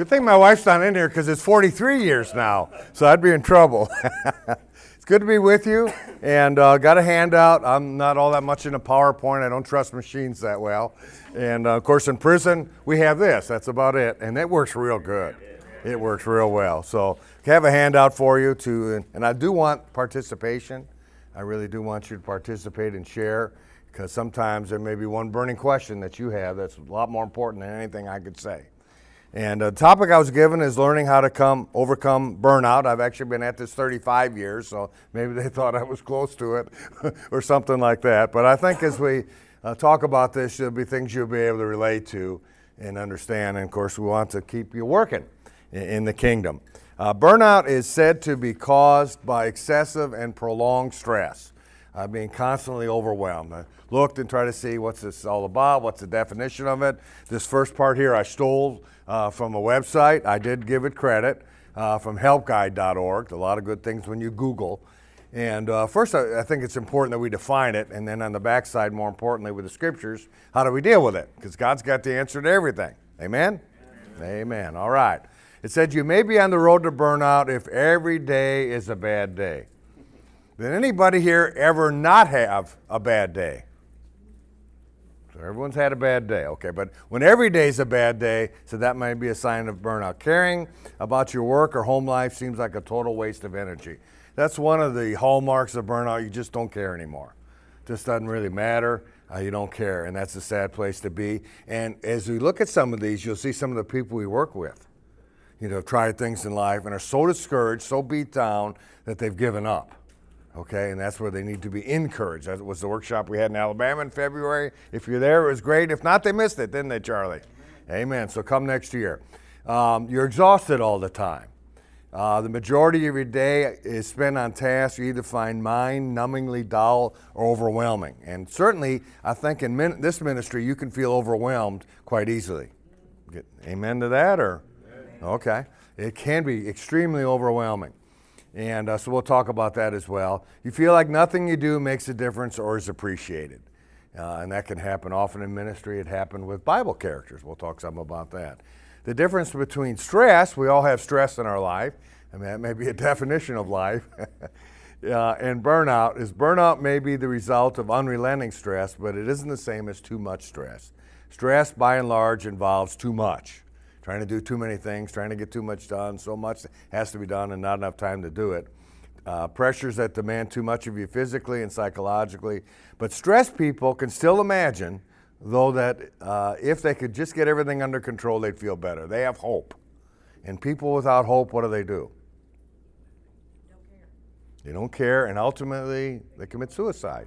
Good thing my wife's not in here because it's 43 years now, so I'd be in trouble. it's good to be with you, and uh, got a handout. I'm not all that much in a PowerPoint. I don't trust machines that well, and uh, of course in prison we have this. That's about it, and it works real good. It works real well. So I have a handout for you to, and I do want participation. I really do want you to participate and share because sometimes there may be one burning question that you have that's a lot more important than anything I could say. And the topic I was given is learning how to come overcome burnout. I've actually been at this 35 years, so maybe they thought I was close to it or something like that. But I think as we uh, talk about this, there'll be things you'll be able to relate to and understand. And of course, we want to keep you working in, in the kingdom. Uh, burnout is said to be caused by excessive and prolonged stress, uh, being constantly overwhelmed. I looked and tried to see what's this all about, what's the definition of it. This first part here I stole uh, from a website. I did give it credit uh, from helpguide.org. A lot of good things when you Google. And uh, first, I, I, think it's important that we define it, and then on the backside, more importantly, with the scriptures, how do we deal with it? Because God's got the answer to everything. Amen? Amen? Amen. All right. It said, You may be on the road to burnout if every day is a bad day. Did anybody here ever not have a bad day? So everyone's had a bad day, okay, but when every day is a bad day, so that might be a sign of burnout. Caring about your work or home life seems like a total waste of energy. That's one of the hallmarks of burnout. You just don't care anymore. Just doesn't really matter. Uh, you don't care, and that's a sad place to be. And as we look at some of these, you'll see some of the people we work with you know, tried things in life and are so discouraged, so beat down that they've given up. Okay, and that's where they need to be encouraged. That was the workshop we had in Alabama in February. If you're there, it was great. If not, they missed it, didn't they, Charlie? Amen. Amen. So come next year. Um, you're exhausted all the time. Uh, the majority of your day is spent on tasks you either find mind numbingly dull or overwhelming. And certainly, I think in min- this ministry, you can feel overwhelmed quite easily. Get, amen to that, or? Okay. It can be extremely overwhelming. And uh, so we'll talk about that as well. You feel like nothing you do makes a difference or is appreciated. Uh, and that can happen often in ministry. It happened with Bible characters. We'll talk some about that. The difference between stress, we all have stress in our life. I mean, that may be a definition of life. uh, and burnout is burnout may be the result of unrelenting stress, but it isn't the same as too much stress. Stress, by and large, involves too much trying to do too many things, trying to get too much done. So much has to be done and not enough time to do it. Uh, pressures that demand too much of you physically and psychologically. But stressed people can still imagine, though, that uh, if they could just get everything under control, they'd feel better. They have hope. And people without hope, what do they do? They don't care, They don't care, and ultimately, they commit suicide.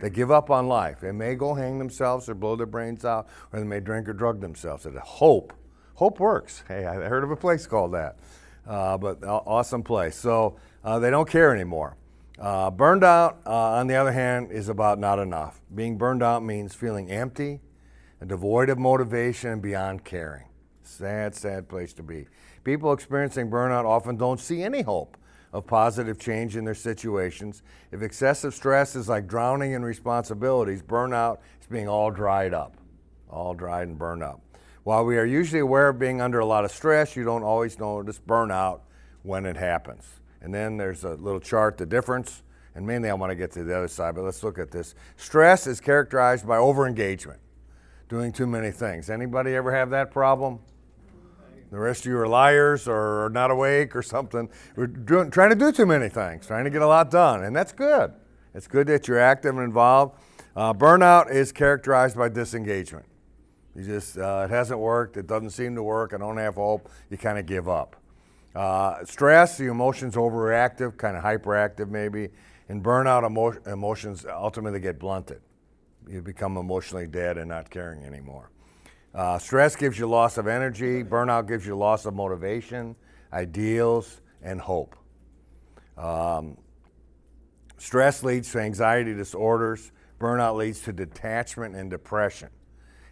They give up on life. They may go hang themselves or blow their brains out, or they may drink or drug themselves. And hope Hope Works. Hey, I heard of a place called that. Uh, but awesome place. So uh, they don't care anymore. Uh, burned out, uh, on the other hand, is about not enough. Being burned out means feeling empty and devoid of motivation and beyond caring. Sad, sad place to be. People experiencing burnout often don't see any hope of positive change in their situations. If excessive stress is like drowning in responsibilities, burnout is being all dried up, all dried and burned up. While we are usually aware of being under a lot of stress, you don't always notice burnout when it happens. And then there's a little chart, the difference, and mainly I want to get to the other side, but let's look at this. Stress is characterized by overengagement, doing too many things. Anybody ever have that problem? The rest of you are liars or not awake or something. We're doing, trying to do too many things, trying to get a lot done, and that's good. It's good that you're active and involved. Uh, burnout is characterized by disengagement. You just, uh, it hasn't worked. It doesn't seem to work. I don't have hope. You kind of give up. Uh, stress, the emotions overreactive, kind of hyperactive maybe. And burnout emo- emotions ultimately get blunted. You become emotionally dead and not caring anymore. Uh, stress gives you loss of energy. Burnout gives you loss of motivation, ideals, and hope. Um, stress leads to anxiety disorders. Burnout leads to detachment and depression.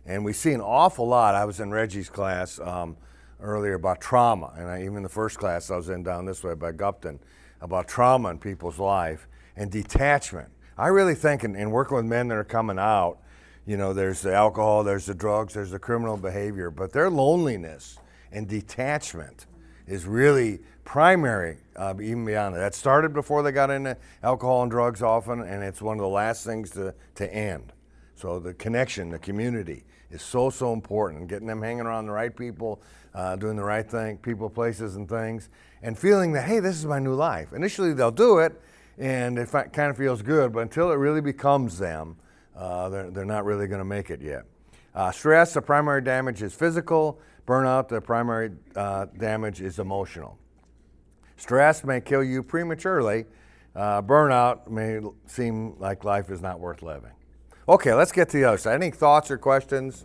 And we see an awful lot. I was in Reggie's class um, earlier about trauma, and I, even the first class I was in down this way by Gupton about trauma in people's life and detachment. I really think in, in working with men that are coming out, you know, there's the alcohol, there's the drugs, there's the criminal behavior, but their loneliness and detachment is really primary, uh, even beyond that. That started before they got into alcohol and drugs often, and it's one of the last things to, to end. So the connection, the community is so, so important. Getting them hanging around the right people, uh, doing the right thing, people, places, and things, and feeling that, hey, this is my new life. Initially, they'll do it, and it kind of feels good, but until it really becomes them, uh, they're, they're not really going to make it yet. Uh, stress, the primary damage is physical. Burnout, the primary uh, damage is emotional. Stress may kill you prematurely. Uh, burnout may seem like life is not worth living. Okay, let's get to the other side. Any thoughts or questions?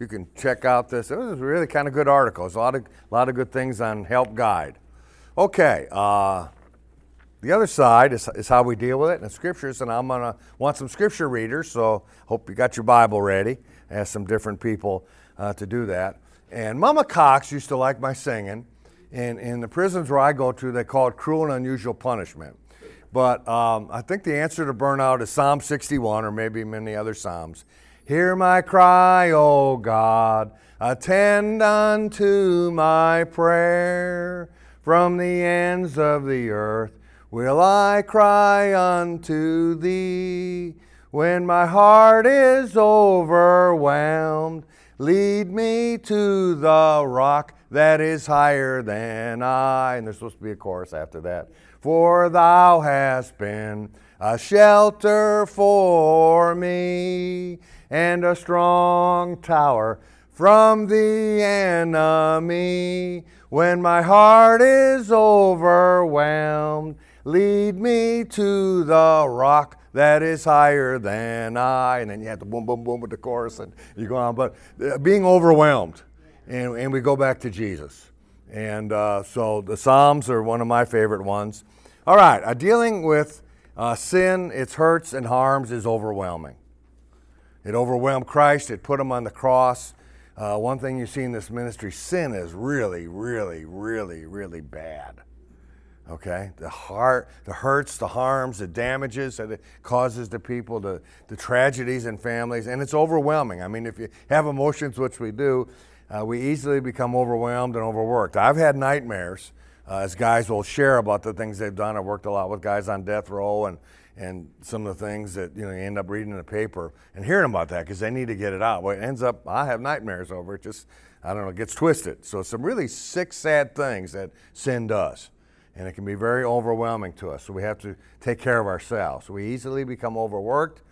You can check out this. It was a really kind of good article. There's a lot of, a lot of good things on Help Guide. Okay, uh, the other side is, is how we deal with it in the scriptures, and I'm gonna want some scripture readers. So hope you got your Bible ready. Ask some different people uh, to do that. And Mama Cox used to like my singing. And in the prisons where I go to, they call it cruel and unusual punishment. But um, I think the answer to burnout is Psalm 61 or maybe many other Psalms. Hear my cry, O God, attend unto my prayer. From the ends of the earth will I cry unto thee. When my heart is overwhelmed, lead me to the rock that is higher than I. And there's supposed to be a chorus after that. For thou hast been a shelter for me and a strong tower from the enemy. When my heart is overwhelmed, lead me to the rock that is higher than I. And then you have to boom, boom, boom with the chorus and you go on. But uh, being overwhelmed, and, and we go back to Jesus. And uh, so the Psalms are one of my favorite ones. All right, uh, dealing with uh, sin, its hurts and harms is overwhelming. It overwhelmed Christ, it put him on the cross. Uh, one thing you see in this ministry sin is really, really, really, really bad. Okay? The heart, the hurts, the harms, the damages that it causes to people, the, the tragedies in families, and it's overwhelming. I mean, if you have emotions, which we do, uh, we easily become overwhelmed and overworked. I've had nightmares uh, as guys will share about the things they've done. I've worked a lot with guys on death row and and some of the things that you know you end up reading in the paper and hearing about that because they need to get it out. Well, it ends up I have nightmares over it. Just I don't know, it gets twisted. So some really sick, sad things that sin does, and it can be very overwhelming to us. So we have to take care of ourselves. We easily become overworked.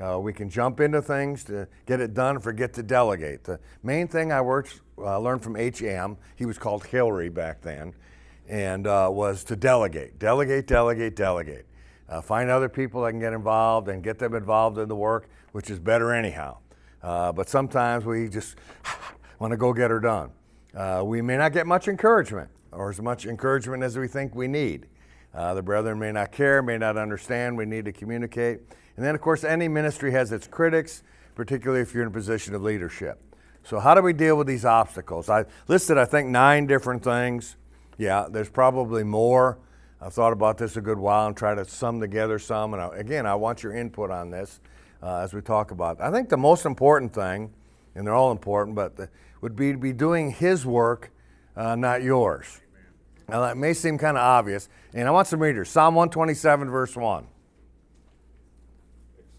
Uh, we can jump into things to get it done, forget to delegate. The main thing I worked, uh, learned from H.M., he was called Hillary back then, and uh, was to delegate, delegate, delegate, delegate uh, find other people that can get involved and get them involved in the work, which is better anyhow. Uh, but sometimes we just want to go get her done. Uh, we may not get much encouragement or as much encouragement as we think we need. The brethren may not care, may not understand. We need to communicate. And then, of course, any ministry has its critics, particularly if you're in a position of leadership. So, how do we deal with these obstacles? I listed, I think, nine different things. Yeah, there's probably more. I've thought about this a good while and try to sum together some. And I, again, I want your input on this uh, as we talk about. It. I think the most important thing, and they're all important, but the, would be to be doing His work, uh, not yours. Now that may seem kind of obvious, and I want some readers. Psalm 127, verse 1.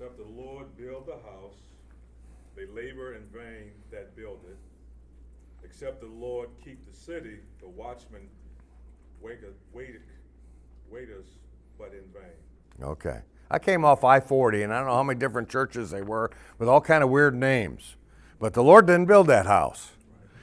Except the Lord build the house, they labor in vain that build it. Except the Lord keep the city, the watchman waiteth, waiteth waiters, but in vain. Okay. I came off I-40, and I don't know how many different churches they were with all kind of weird names. But the Lord didn't build that house.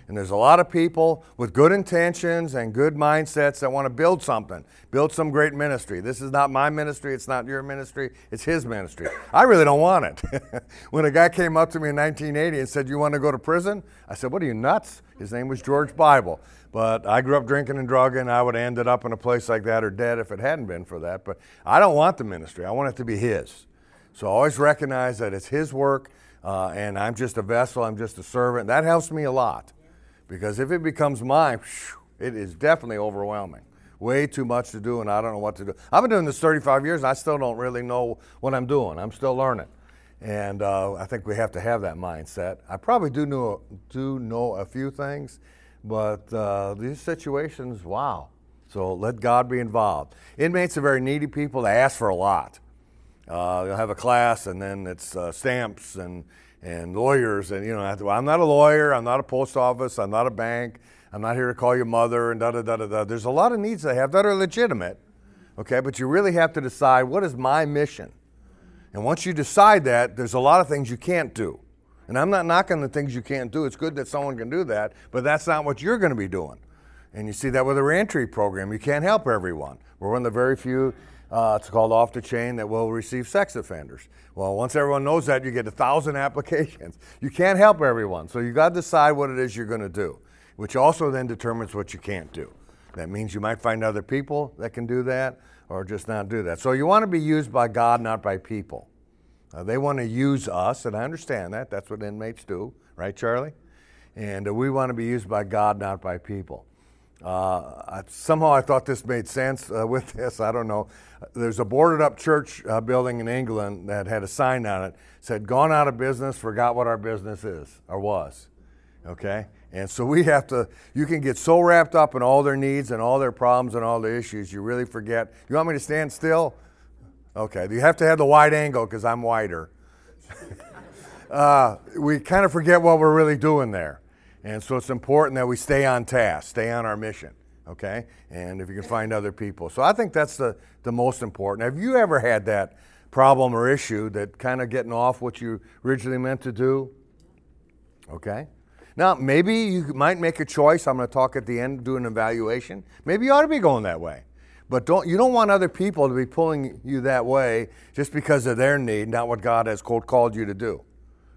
And there's a lot of people with good intentions and good mindsets that want to build something, build some great ministry. This is not my ministry, it's not your ministry, it's his ministry. I really don't want it. when a guy came up to me in 1980 and said, You want to go to prison? I said, What are you, nuts? His name was George Bible. But I grew up drinking and drugging. I would have ended up in a place like that or dead if it hadn't been for that. But I don't want the ministry, I want it to be his. So I always recognize that it's his work. Uh, and I'm just a vessel, I'm just a servant. That helps me a lot. Because if it becomes mine, it is definitely overwhelming. Way too much to do, and I don't know what to do. I've been doing this 35 years, and I still don't really know what I'm doing. I'm still learning. And uh, I think we have to have that mindset. I probably do know, do know a few things, but uh, these situations, wow. So let God be involved. Inmates are very needy people. They ask for a lot. Uh, you'll have a class, and then it's uh, stamps and and lawyers, and you know, I'm not a lawyer. I'm not a post office. I'm not a bank. I'm not here to call your mother and da da da da da. There's a lot of needs they have that are legitimate, okay. But you really have to decide what is my mission. And once you decide that, there's a lot of things you can't do. And I'm not knocking the things you can't do. It's good that someone can do that, but that's not what you're going to be doing. And you see that with a reentry program. You can't help everyone. We're one of the very few, uh, it's called off the chain, that will receive sex offenders. Well, once everyone knows that, you get a thousand applications. You can't help everyone. So you got to decide what it is you're going to do, which also then determines what you can't do. That means you might find other people that can do that or just not do that. So you want to be used by God, not by people. Uh, they want to use us, and I understand that. That's what inmates do, right, Charlie? And uh, we want to be used by God, not by people. Uh, I, somehow I thought this made sense uh, with this. I don't know. There's a boarded up church uh, building in England that had a sign on it said, "Gone out of business, forgot what our business is or was." Okay, and so we have to. You can get so wrapped up in all their needs and all their problems and all the issues, you really forget. You want me to stand still? Okay, you have to have the wide angle because I'm wider. uh, we kind of forget what we're really doing there. And so it's important that we stay on task, stay on our mission, okay? And if you can find other people. So I think that's the, the most important. Have you ever had that problem or issue that kind of getting off what you originally meant to do? Okay? Now, maybe you might make a choice. I'm going to talk at the end, do an evaluation. Maybe you ought to be going that way. But don't, you don't want other people to be pulling you that way just because of their need, not what God has called you to do.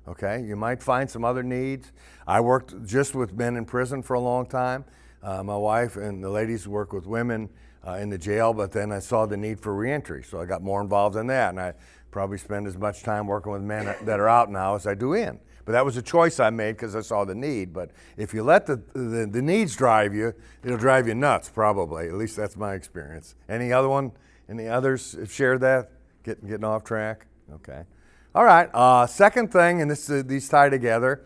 Okay? You might find some other needs. I worked just with men in prison for a long time. Uh, my wife and the ladies work with women uh, in the jail, but then I saw the need for reentry, so I got more involved in that. And I probably spend as much time working with men that are out now as I do in. But that was a choice I made because I saw the need. But if you let the, the, the, needs drive you, it'll drive you nuts, probably. At least that's my experience. Any other one? Any others share that? Get, getting off track? Okay. All right. Uh, second thing, and this, these tie together,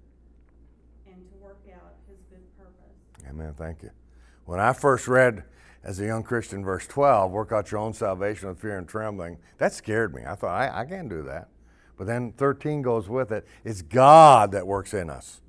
Amen. Thank you. When I first read as a young Christian verse 12, work out your own salvation with fear and trembling, that scared me. I thought, I, I can't do that. But then 13 goes with it. It's God that works in us.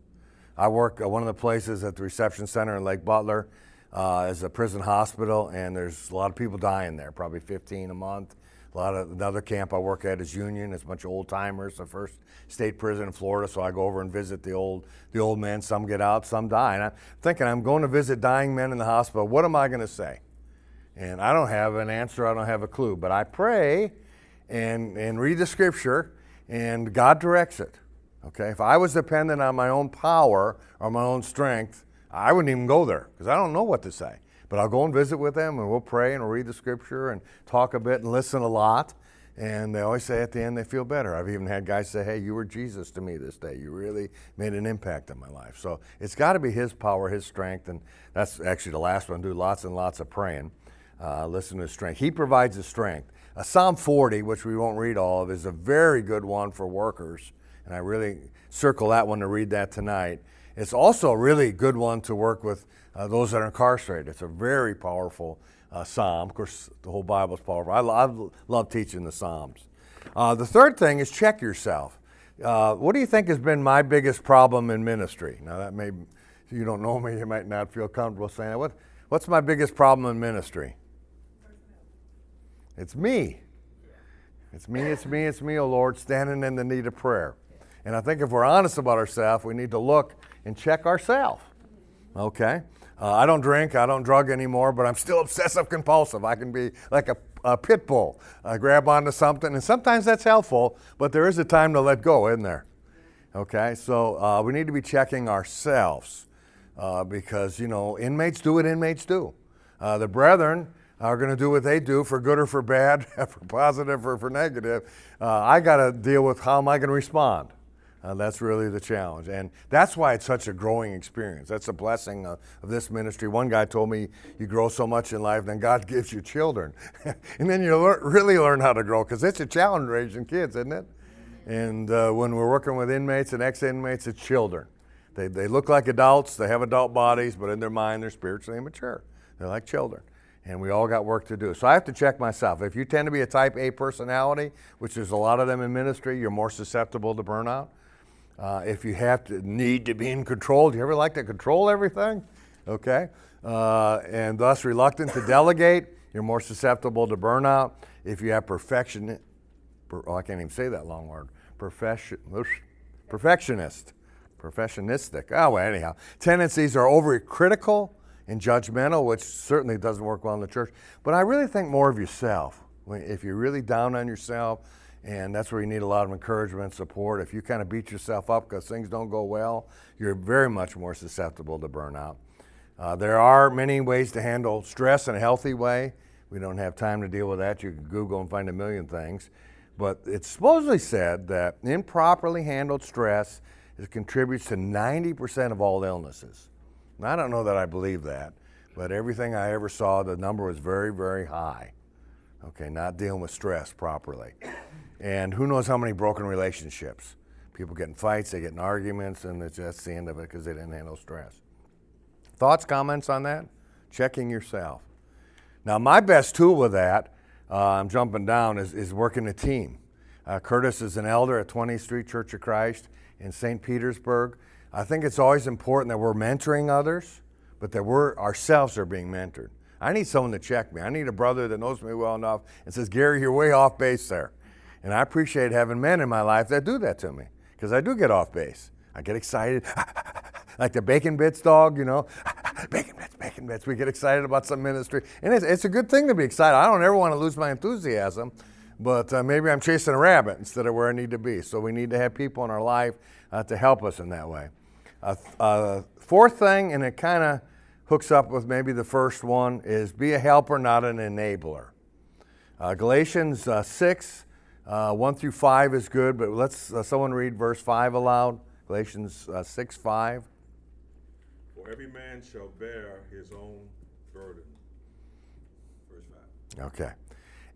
I work at one of the places at the reception center in Lake Butler uh, as a prison hospital, and there's a lot of people dying there, probably 15 a month. A lot of another camp I work at is Union. It's a bunch of old timers. The first state prison in Florida, so I go over and visit the old the old men. Some get out, some die. And I'm thinking I'm going to visit dying men in the hospital. What am I going to say? And I don't have an answer. I don't have a clue. But I pray and and read the scripture, and God directs it. Okay. If I was dependent on my own power or my own strength, I wouldn't even go there because I don't know what to say. But I'll go and visit with them and we'll pray and we'll read the scripture and talk a bit and listen a lot. And they always say at the end they feel better. I've even had guys say, Hey, you were Jesus to me this day. You really made an impact on my life. So it's got to be His power, His strength. And that's actually the last one. Do lots and lots of praying. Uh, listen to His strength. He provides the strength. Psalm 40, which we won't read all of, is a very good one for workers. And I really circle that one to read that tonight. It's also a really good one to work with uh, those that are incarcerated. It's a very powerful uh, psalm. Of course, the whole Bible is powerful. I, I love teaching the Psalms. Uh, the third thing is check yourself. Uh, what do you think has been my biggest problem in ministry? Now, that may, you don't know me, you might not feel comfortable saying that. What, what's my biggest problem in ministry? It's me. It's me, it's me, it's me, oh Lord, standing in the need of prayer. And I think if we're honest about ourselves, we need to look and check ourselves. Okay? Uh, I don't drink, I don't drug anymore, but I'm still obsessive compulsive. I can be like a, a pit bull. I grab onto something, and sometimes that's helpful, but there is a time to let go, isn't there? Okay, so uh, we need to be checking ourselves uh, because, you know, inmates do what inmates do. Uh, the brethren are going to do what they do for good or for bad, for positive or for negative. Uh, I got to deal with how am I going to respond. Uh, that's really the challenge. And that's why it's such a growing experience. That's a blessing of, of this ministry. One guy told me, You grow so much in life, then God gives you children. and then you really learn how to grow because it's a challenge raising kids, isn't it? And uh, when we're working with inmates and ex inmates, it's children. They, they look like adults, they have adult bodies, but in their mind, they're spiritually immature. They're like children. And we all got work to do. So I have to check myself. If you tend to be a type A personality, which there's a lot of them in ministry, you're more susceptible to burnout. Uh, if you have to need to be in control, do you ever like to control everything? Okay. Uh, and thus reluctant to delegate, you're more susceptible to burnout. If you have perfection, oh, I can't even say that long word. Perfection, perfectionist, perfectionistic. Oh, well, anyhow, tendencies are overly critical and judgmental, which certainly doesn't work well in the church. But I really think more of yourself. If you're really down on yourself, and that's where you need a lot of encouragement and support. If you kind of beat yourself up because things don't go well, you're very much more susceptible to burnout. Uh, there are many ways to handle stress in a healthy way. We don't have time to deal with that. You can Google and find a million things. But it's supposedly said that improperly handled stress contributes to 90% of all illnesses. And I don't know that I believe that, but everything I ever saw, the number was very, very high. Okay, not dealing with stress properly. And who knows how many broken relationships. People get in fights, they get in arguments, and just the end of it because they didn't handle stress. Thoughts, comments on that? Checking yourself. Now, my best tool with that, uh, I'm jumping down, is, is working a team. Uh, Curtis is an elder at 20th Street Church of Christ in St. Petersburg. I think it's always important that we're mentoring others, but that we're ourselves are being mentored. I need someone to check me. I need a brother that knows me well enough and says, Gary, you're way off base there. And I appreciate having men in my life that do that to me because I do get off base. I get excited, like the bacon bits dog, you know, bacon bits, bacon bits. We get excited about some ministry. And it's, it's a good thing to be excited. I don't ever want to lose my enthusiasm, but uh, maybe I'm chasing a rabbit instead of where I need to be. So we need to have people in our life uh, to help us in that way. Uh, fourth thing, and it kind of hooks up with maybe the first one, is be a helper, not an enabler. Uh, Galatians uh, 6 uh, 1 through 5 is good, but let's uh, someone read verse 5 aloud. Galatians uh, 6 5. For every man shall bear his own burden. Verse 5. Okay.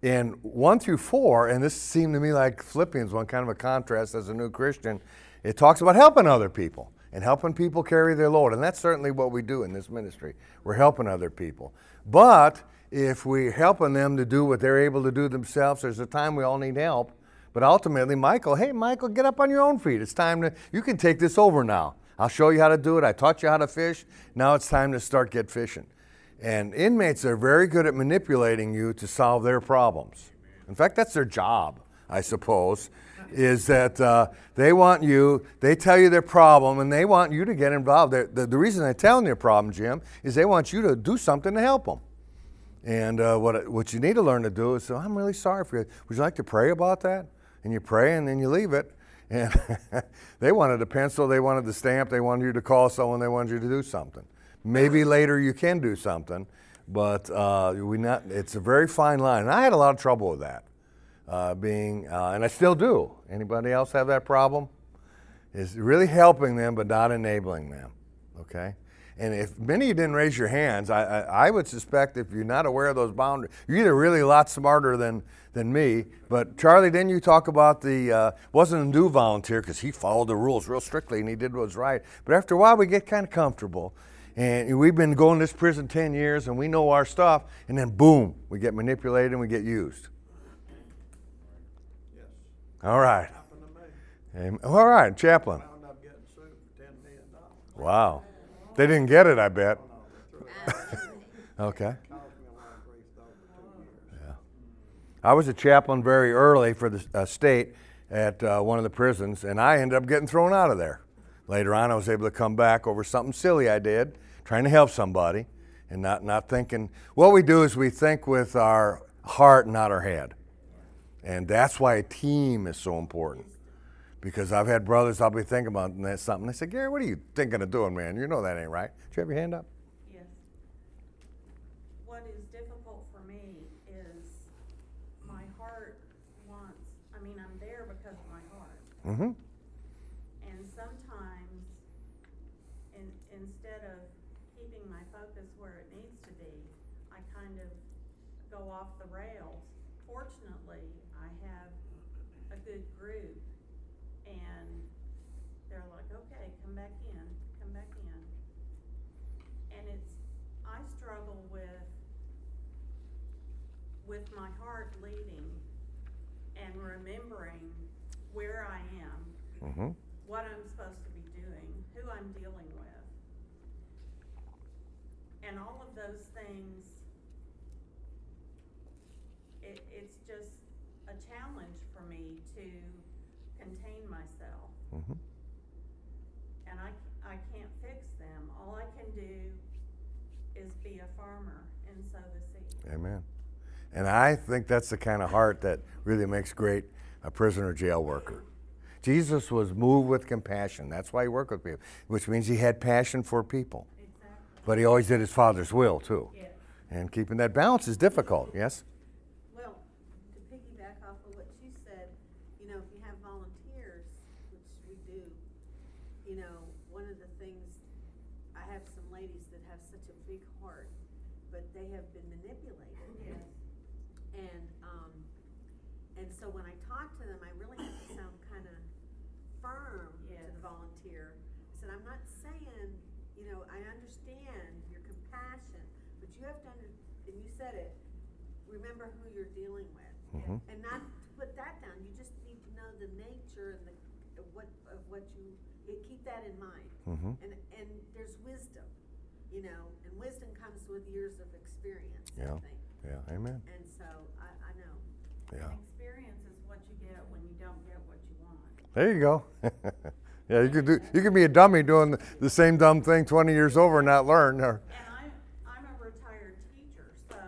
In 1 through 4, and this seemed to me like Philippians, one kind of a contrast as a new Christian, it talks about helping other people and helping people carry their load. And that's certainly what we do in this ministry. We're helping other people. But if we're helping them to do what they're able to do themselves, there's a time we all need help. But ultimately, Michael, hey, Michael, get up on your own feet. It's time to, you can take this over now. I'll show you how to do it. I taught you how to fish. Now it's time to start get fishing. And inmates are very good at manipulating you to solve their problems. In fact, that's their job, I suppose, is that uh, they want you, they tell you their problem, and they want you to get involved. The, the, reason they're telling you their problem, Jim, is they want you to do something to help them. And uh, what, what you need to learn to do is say, I'm really sorry for you. Would you like to pray about that? And you pray and then you leave it. And they wanted a pencil, they wanted the stamp, they wanted you to call someone, they wanted you to do something. Maybe later you can do something, but uh, we not, it's a very fine line. And I had a lot of trouble with that, uh, being, uh, and I still do. Anybody else have that problem? Is really helping them but not enabling them, okay? And if many of you didn't raise your hands, I, I, I, would suspect if you're not aware of those boundaries, you're either really a lot smarter than, than me. But Charlie, didn't you talk about the, uh, wasn't a new volunteer because he followed the rules real strictly and he did what was right. But after a while, we get kind of comfortable. And we've been going to this prison 10 years and we know our stuff. And then boom, we get manipulated and we get used. Yes. All right. All right, chaplain. Wow. They didn't get it, I bet. okay. Yeah. I was a chaplain very early for the uh, state at uh, one of the prisons, and I ended up getting thrown out of there. Later on, I was able to come back over something silly I did, trying to help somebody, and not, not thinking. What we do is we think with our heart, not our head. And that's why a team is so important because I've had brothers I'll be thinking about and that's something. They say, Gary, what are you thinking of doing, man? You know that ain't right. Did you have your hand up? Yes. What is difficult for me is my heart wants. I mean, I'm there because of my heart. Mm-hmm. Amen. And I think that's the kind of heart that really makes great a prisoner jail worker. Jesus was moved with compassion. That's why he worked with people, which means he had passion for people. Exactly. But he always did his Father's will, too. Yes. And keeping that balance is difficult, yes? Well, to piggyback off of what she said, you know, if you have volunteers, which we do, you know, one of the things, I have some ladies that have such a big heart, but they have been manipulated. Yes. And, um, and so when I talk to them, I really have to sound kinda firm to Yes. the volunteer. I said, I'm not saying, you know, I understand your compassion, but you have to under, and you said it, remember who you're dealing with. Mhm. And not to put that down, you just need to know the nature and the, of what, of what you, you keep that in mind. Mm-hmm. And, and there's wisdom, you know, and wisdom comes with years of experience, I Yeah. think. Yeah, amen. And so, I, I know. Yeah. And experience is what you get when you don't get what you want. There you go. yeah, you could do. You could be a dummy doing the same dumb thing 20 years over and not learn. Or, And I'm, I'm a retired teacher, so,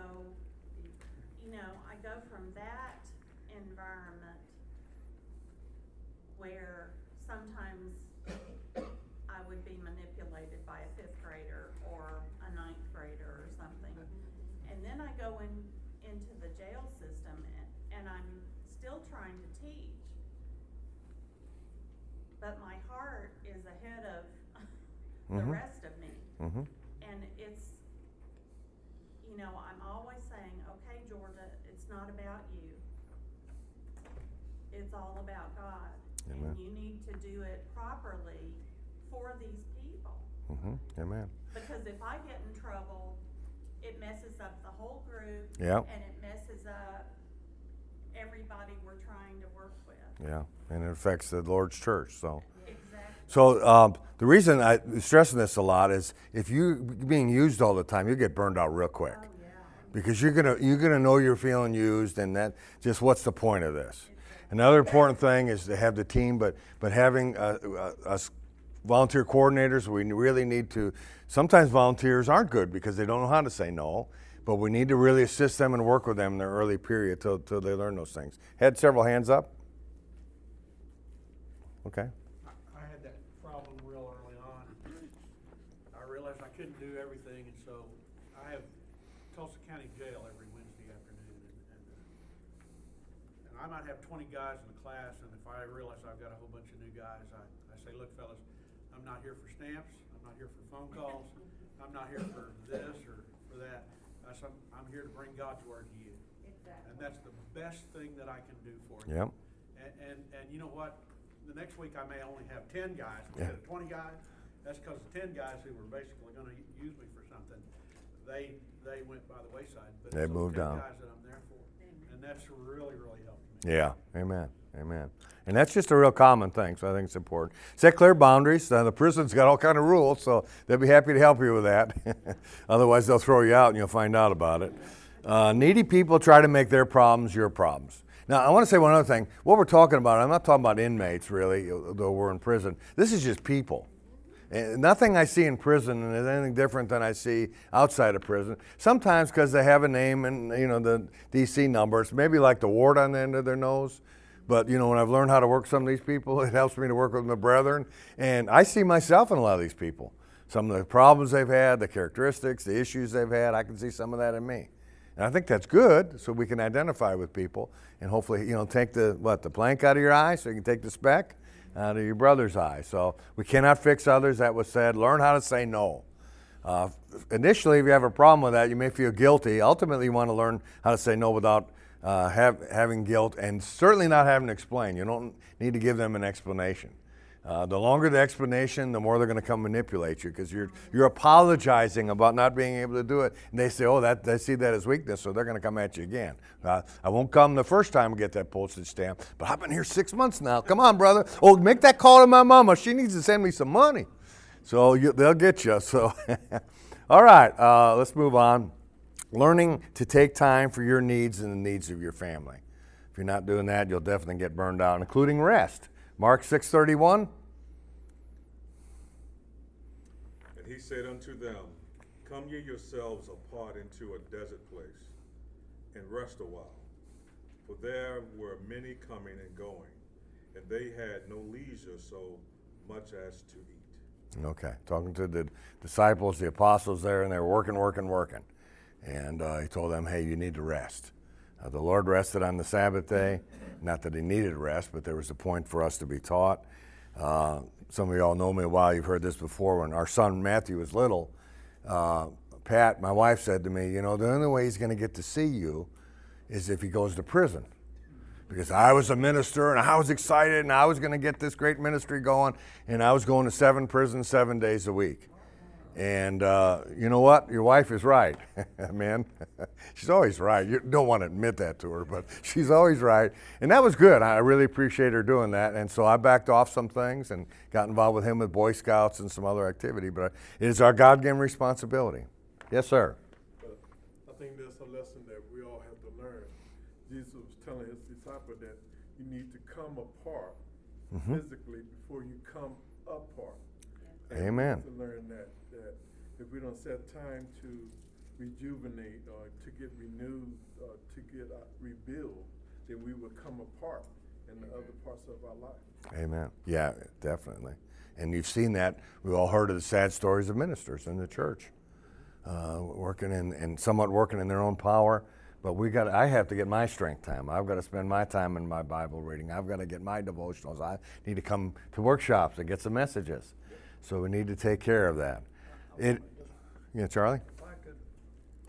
you know, I go from that environment where sometimes I would be manipulated by a fifth grader or a ninth grader or something. And then I go in, into the jail system and, and I'm still trying to teach. But my heart is ahead of the Mhm. rest of me. mm-hmm. And it's, you know, I'm always saying, okay, Georgia, it's not about you. It's all about God. Amen. And you need to do it properly for these people. Mm-hmm. Amen. Because if I get in trouble, it messes up the whole group. Yep. And it messes up everybody we're trying to work. Yeah, and it affects the Lord's church. So, Exactly. so um, the reason I'm stressing this a lot is if you're being used all the time, you get burned out real quick Oh, yeah. because you're gonna you're gonna know you're feeling used, and that just what's the point of this? Another important thing is to have the team, but but having uh, uh, us volunteer coordinators, we really need to. Sometimes volunteers aren't good because they don't know how to say no, but we need to really assist them and work with them in their early period till till they learn those things. Had several hands up. Okay. I I had that problem real early on. I realized I couldn't do everything, and so I have Tulsa County Jail every Wednesday afternoon, and, and, uh, and I might have twenty guys in the class, and if I realize I've got a whole bunch of new guys, I, I say, look, fellas, I'm not here for stamps, I'm not here for phone calls, I'm not here for this or for that. I said, I'm, I'm here to bring God's word to you. Exactly. And that's the best thing that I can do for you. Yep. And, and, and you know what? The next week I may only have ten guys instead of twenty guys. That's because the ten guys who were basically gonna use me for something, they, they went by the wayside. But They it's those moved on. Ten guys that I'm there for, and that's really, really helped me. Yeah, amen, amen. And that's just a real common thing, so I think it's important. Set clear boundaries. Now, the prison's got all kind of rules, so they'll be happy to help you with that. Otherwise, they'll throw you out and you'll find out about it. Uh, needy people try to make their problems your problems. Now, I want to say one other thing. What we're talking about, I'm not talking about inmates really, though we're in prison. This is just people. And nothing I see in prison is anything different than I see outside of prison. Sometimes because they have a name and you know the DC numbers, maybe like the wart on the end of their nose. But you know, when I've learned how to work with some of these people, it helps me to work with my brethren. And I see myself in a lot of these people. Some of the problems they've had, the characteristics, the issues they've had, I can see some of that in me. And I think that's good, so we can identify with people and hopefully, you know, take the what the plank out of your eye, so you can take the speck out of your brother's eye. So we cannot fix others. That was said. Learn how to say no. Uh, initially, if you have a problem with that, you may feel guilty. Ultimately, you want to learn how to say no without uh, have, having guilt and certainly not having to explain. You don't need to give them an explanation. Uh, the longer the explanation, the more they're going to come manipulate you because you're you're apologizing about not being able to do it, and they say, "Oh, that they see that as weakness, so they're going to come at you again." Uh, I won't come the first time and get that postage stamp, but I've been here six months now. Come on, brother. Oh, make that call to my mama. She needs to send me some money. So you, they'll get you. So, all right, uh, let's move on. Learning to take time for your needs and the needs of your family. If you're not doing that, you'll definitely get burned out, including rest. Mark 6:31. And he said unto them, Come ye yourselves apart into a desert place, and rest a while. For there were many coming and going, and they had no leisure so much as to eat. Okay, talking to the disciples, the apostles there, and they were working, working, working. And uh, he told them, hey, you need to rest. Uh, the Lord rested on the Sabbath day. Not that he needed rest, but there was a point for us to be taught. Uh, some of y'all know me a while, you've heard this before. When our son Matthew was little, uh, Pat, my wife, said to me, You know, the only way he's going to get to see you is if he goes to prison because I was a minister and I was excited and I was going to get this great ministry going, and I was going to seven prisons seven days a week. And uh, you know what? Your wife is right, man. she's always right. You don't want to admit that to her, but she's always right. And that was good. I really appreciate her doing that. And so I backed off some things and got involved with him with Boy Scouts and some other activity. But it is our God given responsibility. Yes, sir. But I think that's a lesson that we all have to learn. Jesus was telling his disciple that you need to come apart physically before you come apart. And we Amen. have To learn that if we don't set time to rejuvenate or to get renewed or to get uh, rebuild, then we will come apart in the other parts of our life. Amen. Yeah, definitely. And you've seen that. We've all heard of the sad stories of ministers in the church, uh, working in and somewhat working in their own power. But we got. I have to get my strength time. I've got to spend my time in my Bible reading. I've got to get my devotionals. I need to come to workshops and get some messages. So we need to take care of that. It. Yeah, Charlie. If I could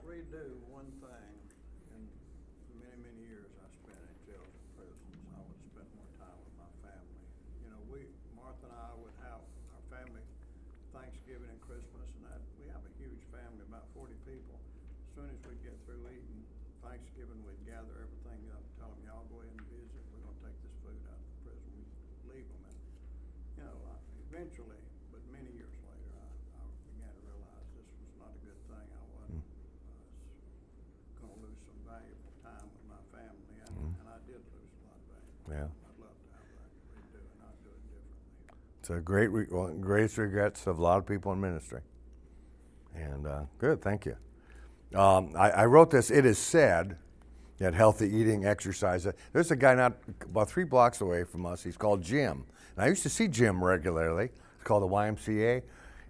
redo one thing, in the many, many years I spent in jails and prisons, I would spend more time with my family. You know, we, Martha and I would have our family Thanksgiving and Christmas and that, we have a huge family, about forty people. As Soon as we get through eating Thanksgiving, we'd gather everything up, tell them, y'all go ahead and visit, we're gonna take this food out of the prison, we leave them and, you know, I- eventually, but many years later, I, I began to realize this was not a good thing. I wasn't, uh, gonna lose some valuable time with my family, and, and I did lose a lot of valuable Yeah. time. I'd love to have that redo and I'd do it differently. It's a great, re- the greatest regrets of a lot of people in ministry. And uh, good, thank you. Um, I, I wrote this. It is said that healthy eating, exercise. uh, There's a guy not about three blocks away from us. He's called Jim, and I used to see Jim regularly. It's called the YMCA.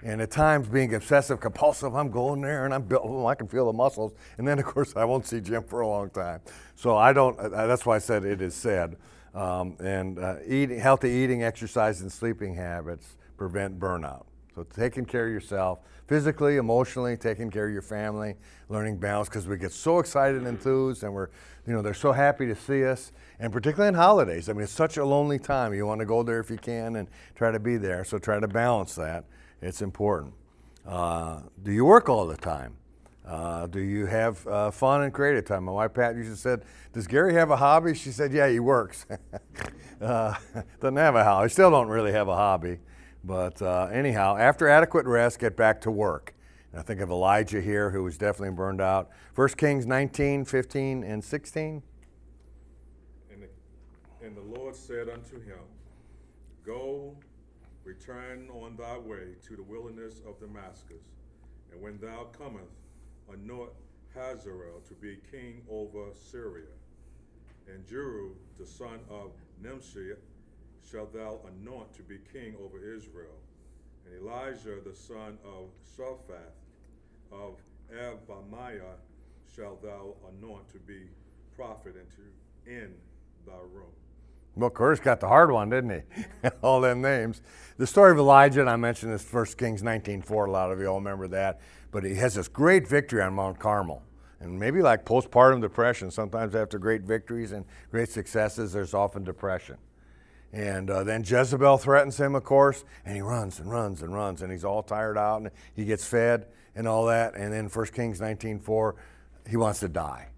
And at times, being obsessive compulsive, I'm going there and I'm built. oh, I can feel the muscles. And then, of course, I won't see Jim for a long time. So I don't. Uh, that's why I said it is said. Um, and uh, eating, healthy eating, exercise, and sleeping habits prevent burnout. So taking care of yourself physically, emotionally, taking care of your family, learning balance because we get so excited and enthused and we're, you know, they're so happy to see us. And particularly in holidays, I mean, it's such a lonely time. You want to go there if you can and try to be there. So try to balance that. It's important. Uh, do you work all the time? Uh, do you have uh, fun and creative time? My wife Pat used to said, "Does Gary have a hobby?" She said, "Yeah, he works. uh, doesn't have a hobby. Still don't really have a hobby." But uh, anyhow, after adequate rest, get back to work. And I think of Elijah here, who was definitely burned out. 1 Kings 19, 15, and 16. And the, and the Lord said unto him, Go, return on thy way to the wilderness of Damascus, and when thou comest, anoint Hazael to be king over Syria. And Jehu, the son of Nimshi, shalt thou anoint to be king over Israel. And Elijah, the son of Shaphat of Abamiah, shalt thou anoint to be prophet into in thy room. Well, Curtis got the hard one, didn't he? all them names. The story of Elijah, and I mentioned this 1 Kings 19.4, a lot of you all remember that. But he has this great victory on Mount Carmel. And maybe like postpartum depression, sometimes after great victories and great successes, there's often depression. And uh, then Jezebel threatens him, of course, and he runs and runs and runs, and he's all tired out, and he gets fed and all that. And then 1 Kings 19.4, he wants to die.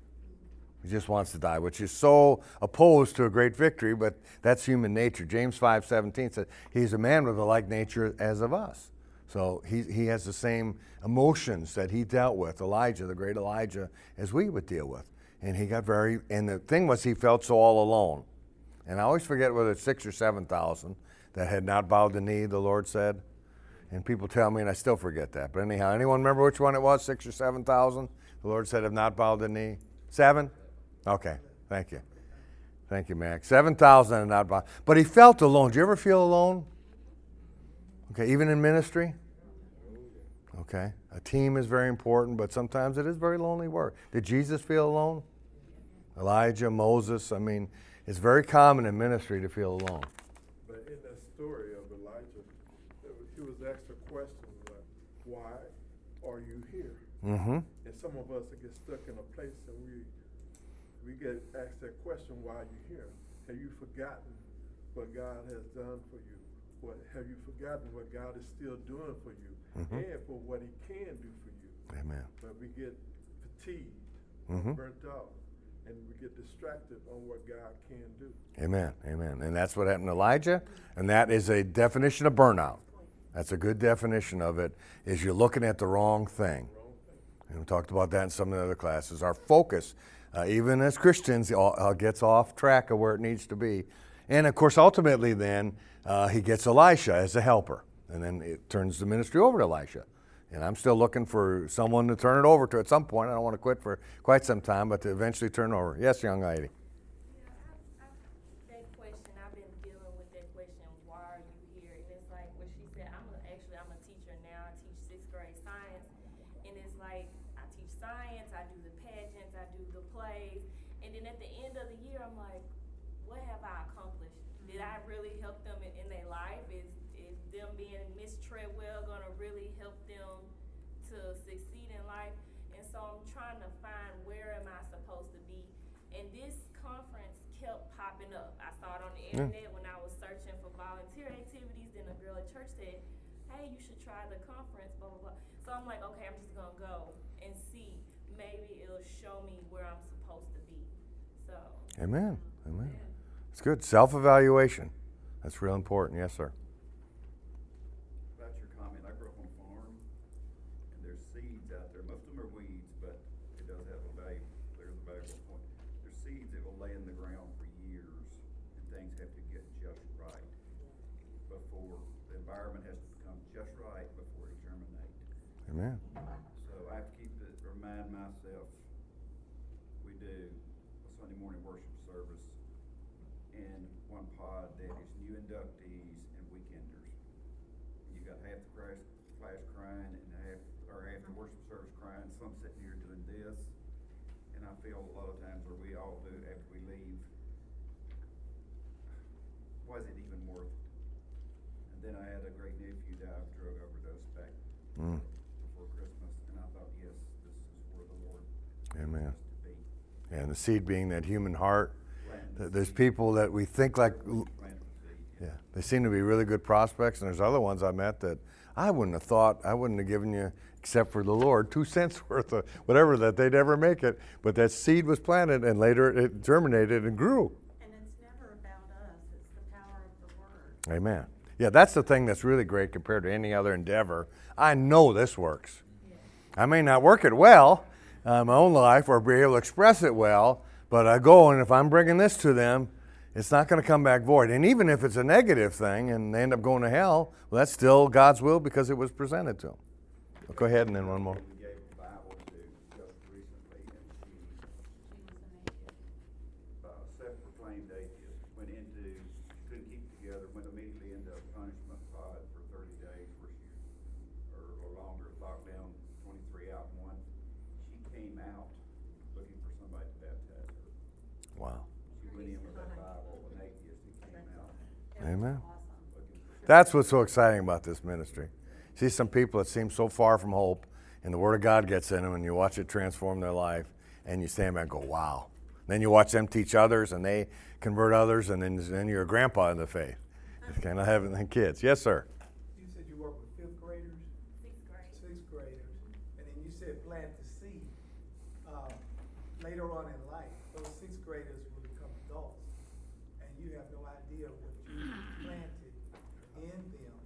He just wants to die, which is so opposed to a great victory, but that's human nature. James 5.17 says he's a man with a like nature as of us. So he, he has the same emotions that he dealt with, Elijah, the great Elijah, as we would deal with. And he got very, and the thing was, he felt so all alone. And I always forget whether it's six or 7,000 that had not bowed the knee, the Lord said. And people tell me, and I still forget that. But anyhow, anyone remember which one it was, six or 7,000? The Lord said, have not bowed the knee. Seven? Okay, thank you. Thank you, Max. 7,000 and not bowed. But he felt alone. Do you ever feel alone? Okay, even in ministry? Okay. A team is very important, but sometimes it is very lonely work. Did Jesus feel alone? Elijah, Moses, I mean, it's very common in ministry to feel alone. But in that story of Elijah, he was asked a question like, why are you here? Mm-hmm. And some of us get stuck in a place and we, we get asked that question, why are you here? Have you forgotten what God has done for you? What, have you forgotten what God is still doing for you? Mhm. And for what he can do for you? Amen. But we get fatigued, Mhm. burnt out, and we get distracted on what God can do. Amen. Amen. And that's what happened to Elijah, and that is a definition of burnout. That's a good definition of it, is you're looking at the wrong thing. Wrong thing. And we talked about that in some of the other classes. Our focus, uh, even as Christians, all- uh, gets off track of where it needs to be. And of course, ultimately, then uh, he gets Elisha as a helper. And then it turns the ministry over to Elisha. And I'm still looking for someone to turn it over to at some point. I don't want to quit for quite some time, but to eventually turn over. Yes, young lady. Yeah, I, I, that question, I've been dealing with that question, why are you here? And it's like, what she said, I'm actually, I'm a teacher now, I teach sixth grade science. And it's like, I teach science, I do the pageants, I do the plays. And then at the end of the year, I'm like, what have I accomplished? Did I really help them in, in their life? Is, is them being Miss Treadwell gonna really help them to succeed in life? And so I'm trying to find where am I supposed to be? And this conference kept popping up. I saw it on the Yeah. internet when I was searching for volunteer activities. Then a girl at church said, "Hey, you should try the conference." Blah blah blah. So I'm like, okay, I'm just gonna go and see. Maybe it'll show me where I'm supposed to be. So Amen. Amen. It's good. Self evaluation. That's real important. Yes, sir. About your comment, I grew up on a farm, and there's seeds out there, most of them are weeds, but it does have a value, there's a valuable point. There's seeds that will lay in the ground for years, and things have to get just right before, the environment has to become just right before it germinate. Amen. So I have to keep it, remind myself, we do a Sunday morning worship service in one pod that is new inductees and weekenders. You got half the class, class crying and half, or half the worship service crying, some sitting here doing this. And I feel a lot of times where we all do after we leave, was it even worth it? And then I had a great nephew die of drug overdose back Mm. before Christmas, and I thought, yes, this is where the Lord Amen. wants to be. And the seed being that human heart. Planting Th- the There's seed. people that we think like, Planting the seed, yeah, they seem to be really good prospects, and there's other ones I met that I wouldn't have thought, I wouldn't have given you, except for the Lord, two cents worth of whatever that they'd ever make it. But that seed was planted, and later it germinated and grew. And it's never about us, it's the power of the word. Amen. Yeah, that's the thing that's really great compared to any other endeavor. I know this works. I may not work it well in my own life or be able to express it well, but I go and if I'm bringing this to them, it's not going to come back void. And even if it's a negative thing and they end up going to hell, well, that's still God's will because it was presented to them. Go ahead and then one more. We gave the Bible to just recently, and she, uh, self-proclaimed atheist, went into, couldn't keep it together, went immediately into a punishment pod for thirty days where she, or, or longer, locked down, twenty-three out in one. She came out Amen. Awesome. That's what's so exciting about this ministry. See some people that seem so far from hope, and the Word of God gets in them, and you watch it transform their life, and you stand back and go, wow. Then you watch them teach others, and they convert others, and then, then you're a grandpa in the faith. It's kind of having kids. Yes, sir. You said you work with fifth graders, Sixth grade. sixth graders, and then you said plant the seed. Uh, Later on in life, those sixth graders will become adults, and you have no idea what you planted in them.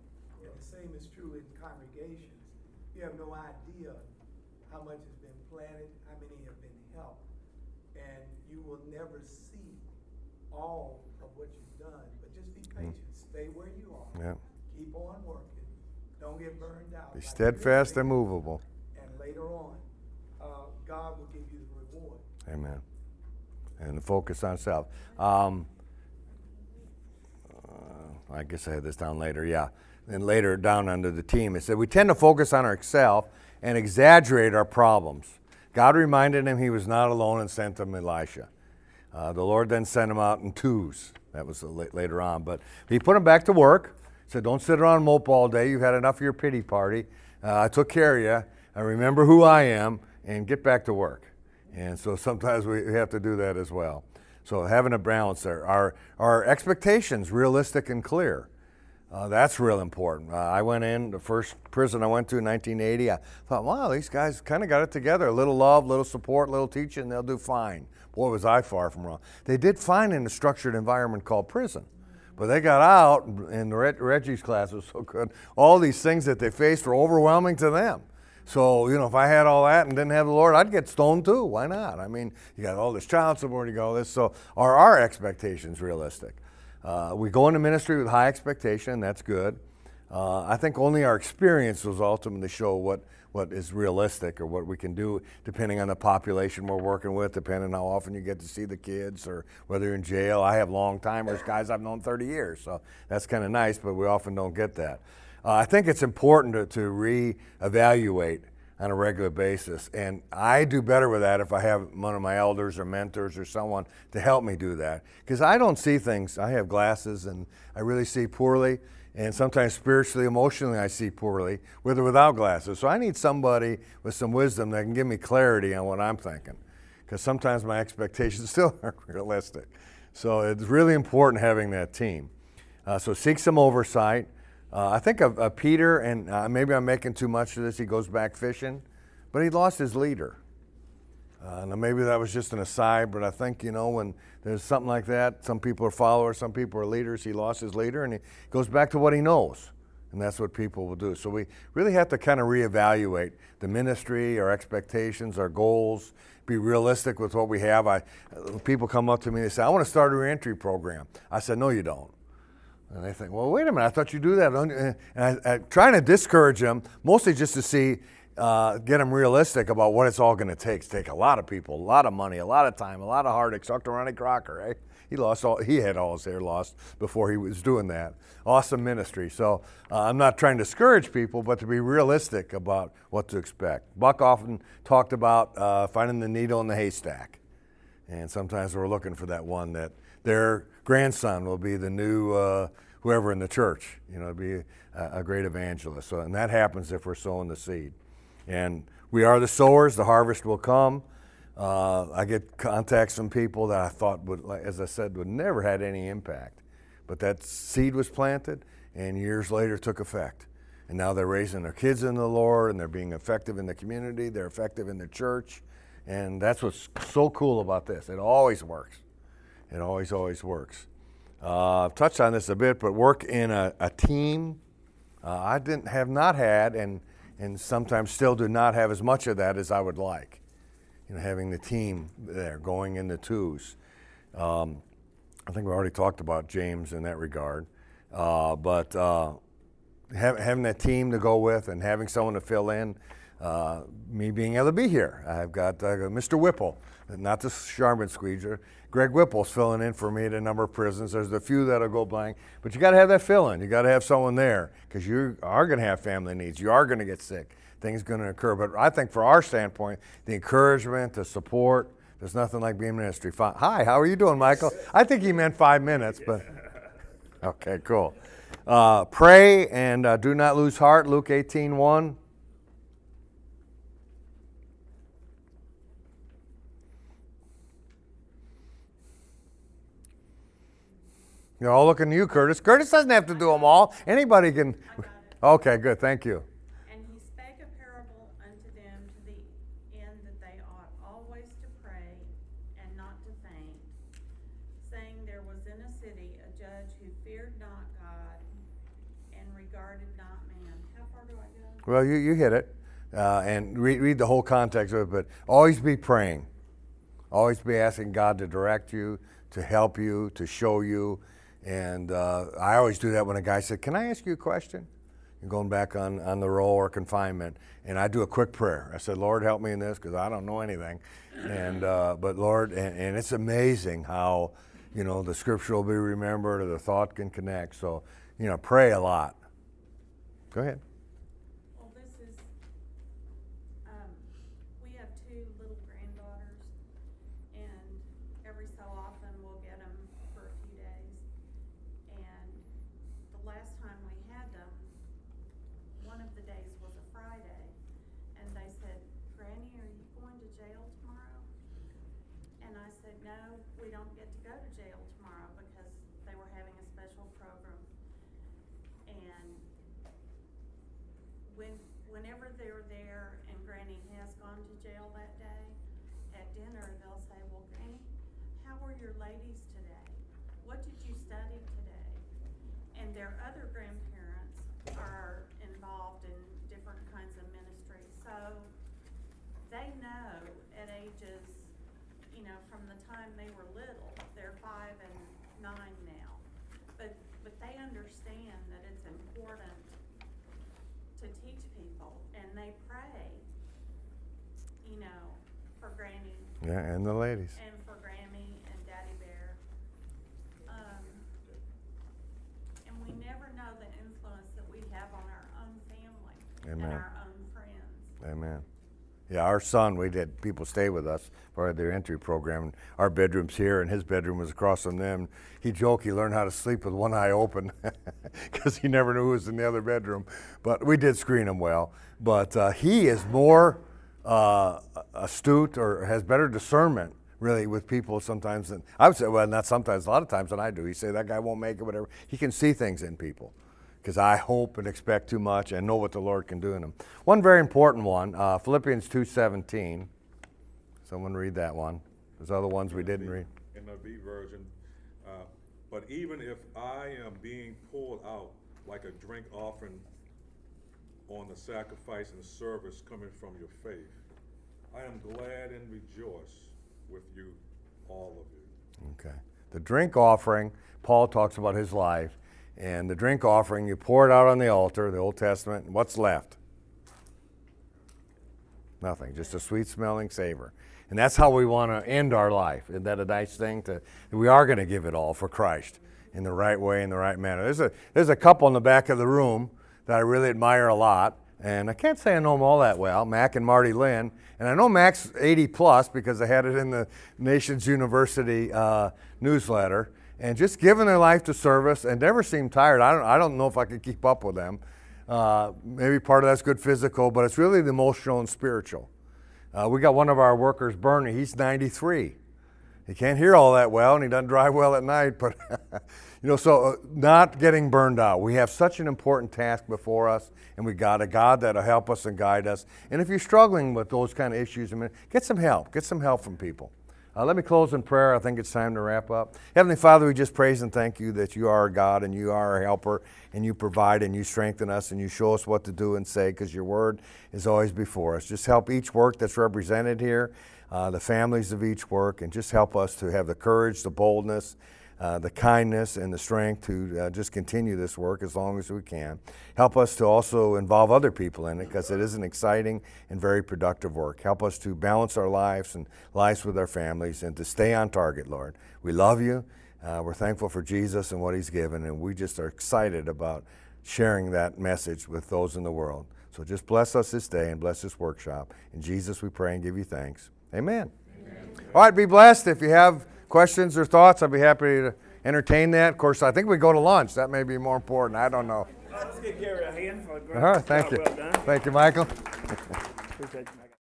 And the same is true in congregations. You have no idea how much has been planted, how many have been helped, and you will never see all of what you've done. But just be patient, stay where you are. Yeah. Keep on working. Don't get burned out. Be steadfast and movable. And later on, uh, God will give you the reward. Amen. And the focus on self. Um, uh, I guess I had this down later, yeah. And later down under the team, it said, We tend to focus on ourselves and exaggerate our problems. God reminded him he was not alone and sent him Elisha. Uh, the Lord then sent him out in twos. That was later on. But he put him back to work. Said, Don't sit around and mope all day. You've had enough of your pity party. Uh, I took care of you. I remember who I am and get back to work. And so sometimes we have to do that as well. So having a balance there. Our, our expectations realistic and clear. Uh, that's real important. Uh, I went in, the first prison I went to in 1980, I thought, wow, these guys kind of got it together. A little love, little support, little teaching, they'll do fine. Boy, was I far from wrong. They did fine in a structured environment called prison. But they got out, and Reg- Reggie's class was so good. All these things that they faced were overwhelming to them. So, you know, if I had all that and didn't have the Lord, I'd get stoned too. Why not? I mean, you got all this child support, you got all this. So, are our expectations realistic? Uh, we go into ministry with high expectation, that's good. Uh, I think only our experience will ultimately show what, what is realistic or what we can do, depending on the population we're working with, depending on how often you get to see the kids or whether you're in jail. I have long timers, guys I've known 30 years, so that's kind of nice, but we often don't get that. Uh, I think it's important to, to reevaluate on a regular basis. And I do better with that if I have one of my elders or mentors or someone to help me do that. Because I don't see things, I have glasses and I really see poorly. And sometimes spiritually, emotionally, I see poorly with or without glasses. So I need somebody with some wisdom that can give me clarity on what I'm thinking. Because sometimes my expectations still aren't realistic. So it's really important having that team. Uh, so seek some oversight. Uh, I think of, of Peter, and uh, maybe I'm making too much of this. He goes back fishing, but he lost his leader. Uh, now maybe that was just an aside, but I think you know when there's something like that, some people are followers, some people are leaders. He lost his leader, and he goes back to what he knows, and that's what people will do. So we really have to kind of reevaluate the ministry, our expectations, our goals, be realistic with what we have. I people come up to me and they say, "I want to start a reentry program." I said, "No, you don't." And they think, well, wait a minute, I thought you do that. And I, I trying to discourage them, mostly just to see, uh, get them realistic about what it's all going to take. It's take a lot of people, a lot of money, a lot of time, a lot of heartaches. Talk to Ronnie Crocker, right? He lost all, he had all his hair lost before he was doing that. Awesome ministry. So uh, I'm not trying to discourage people, but to be realistic about what to expect. Buck often talked about uh, finding the needle in the haystack. And sometimes we're looking for that one that their grandson will be the new uh, whoever in the church, you know, be a, a, great evangelist. So, and that happens if we're sowing the seed. And we are the sowers, the harvest will come. Uh, I get contacts from people that I thought would, as I said, would never had any impact. But that seed was planted and years later took effect. And now they're raising their kids in the Lord and they're being effective in the community, they're effective in the church. And that's what's so cool about this. It always works. It always, always works. Uh, I've touched on this a bit, but work in a, a team, uh, I didn't have not had, and and sometimes still do not have as much of that as I would like. You know, having the team there, going in the twos. Um, I think we already talked about James in that regard, uh, but uh, having that team to go with and having someone to fill in. Uh, me being able to be here. I've got uh, Mr. Whipple, not the Charmin squeezer. Greg Whipple's filling in for me at a number of prisons. There's a few that'll go blank, but you got to have that fill in. You got to have someone there because you are going to have family needs. You are going to get sick. Things going to occur. But I think, for our standpoint, the encouragement, the support, there's nothing like being in ministry. Hi, how are you doing, Michael? I think he meant five minutes, but Okay, cool. Uh, pray and uh, do not lose heart. Luke 18 1. They're all looking to you, Curtis. Curtis doesn't have to do them all. Anybody can. I got it. Okay, good. Thank you. And he spake a parable unto them to the end that they ought always to pray and not to faint, saying there was in a city a judge who feared not God and regarded not man. How far do I go? Well, you, you hit it. Uh, and read, read the whole context of it, but always be praying. Always be asking God to direct you, to help you, to show you. And uh, I always do that when a guy said, Can I ask you a question? And going back on, on the roll or confinement. And I do a quick prayer. I said, Lord, help me in this because I don't know anything. And, uh, but Lord, and, and it's amazing how, you know, the scripture will be remembered or the thought can connect. So, you know, pray a lot. Go ahead. Well, this is, um, we have two little granddaughters, and every so often we'll get them for a few days. And the last time we had them, one of the days was a Friday, and they said, Granny, are you going to jail tomorrow? And I said, no, we don't get to go to jail tomorrow because they were having a special program. And when, whenever they're there and Granny has gone to jail that day, at dinner, they'll say, well, Granny, how were your ladies today? What did you study today? And their other grandparents are involved in different kinds of ministries, so they know at ages, you know, from the time they were little, they're five and nine now. But, but they understand that it's important to teach people, and they pray, you know, for Granny Yeah, and the ladies. and for Grammy and Daddy Bear. Um, and we never know the influence that we have on our own family and Amen. our own friends. Amen. Yeah, our son, we had people stay with us for their entry program. Our bedroom's here, and his bedroom was across from them. He joked he learned how to sleep with one eye open because he never knew who was in the other bedroom. But we did screen him well. But uh, he is more uh, astute or has better discernment, really, with people sometimes than I would say. Well, not sometimes, a lot of times than I do. He say that guy won't make it, whatever. He can see things in people because I hope and expect too much and know what the Lord can do in them. One very important one, uh, Philippians 2.17. Someone read that one. There's other ones we didn't read. NIV version. Uh, But even if I am being pulled out like a drink offering on the sacrifice and service coming from your faith, I am glad and rejoice with you, all of you. Okay. The drink offering, Paul talks about his life, and the drink offering, you pour it out on the altar, the Old Testament, what's left? Nothing, just a sweet smelling savor. And that's how we want to end our life. Isn't that a nice thing? To we are going to give it all for Christ in the right way, in the right manner. There's a there's a couple in the back of the room that I really admire a lot, and I can't say I know them all that well. Mac and Marty Lynn, and I know Mac's 80 plus because I had it in the Nations University uh, newsletter. And just giving their life to service and never seem tired. I don't I don't know if I could keep up with them. Uh, maybe part of that's good physical, but it's really the emotional and spiritual. Uh, we got one of our workers, Bernie. He's 93. He can't hear all that well, and he doesn't drive well at night. But you know, so uh, not getting burned out. We have such an important task before us, and we got a God that'll help us and guide us. And if you're struggling with those kind of issues, get some help. Get some help from people. Uh, let me close in prayer. I think it's time to wrap up. Heavenly Father, we just praise and thank you that you are God and you are our helper and you provide and you strengthen us and you show us what to do and say because your word is always before us. Just help each work that's represented here, uh, the families of each work, and just help us to have the courage, the boldness, uh, the kindness and the strength to uh, just continue this work as long as we can. Help us to also involve other people in it because it is an exciting and very productive work. Help us to balance our lives and lives with our families and to stay on target, Lord. We love you. Uh, we're thankful for Jesus and what he's given, and we just are excited about sharing that message with those in the world. So just bless us this day and bless this workshop. In Jesus we pray and give you thanks. Amen. Amen. All right, be blessed. If you have questions or thoughts, I'd be happy to entertain that. Of course, I think we go to lunch. That may be more important. I don't know. Let's give Gary a hand for a great All right, thank you. well. Thank you, Michael. Appreciate you.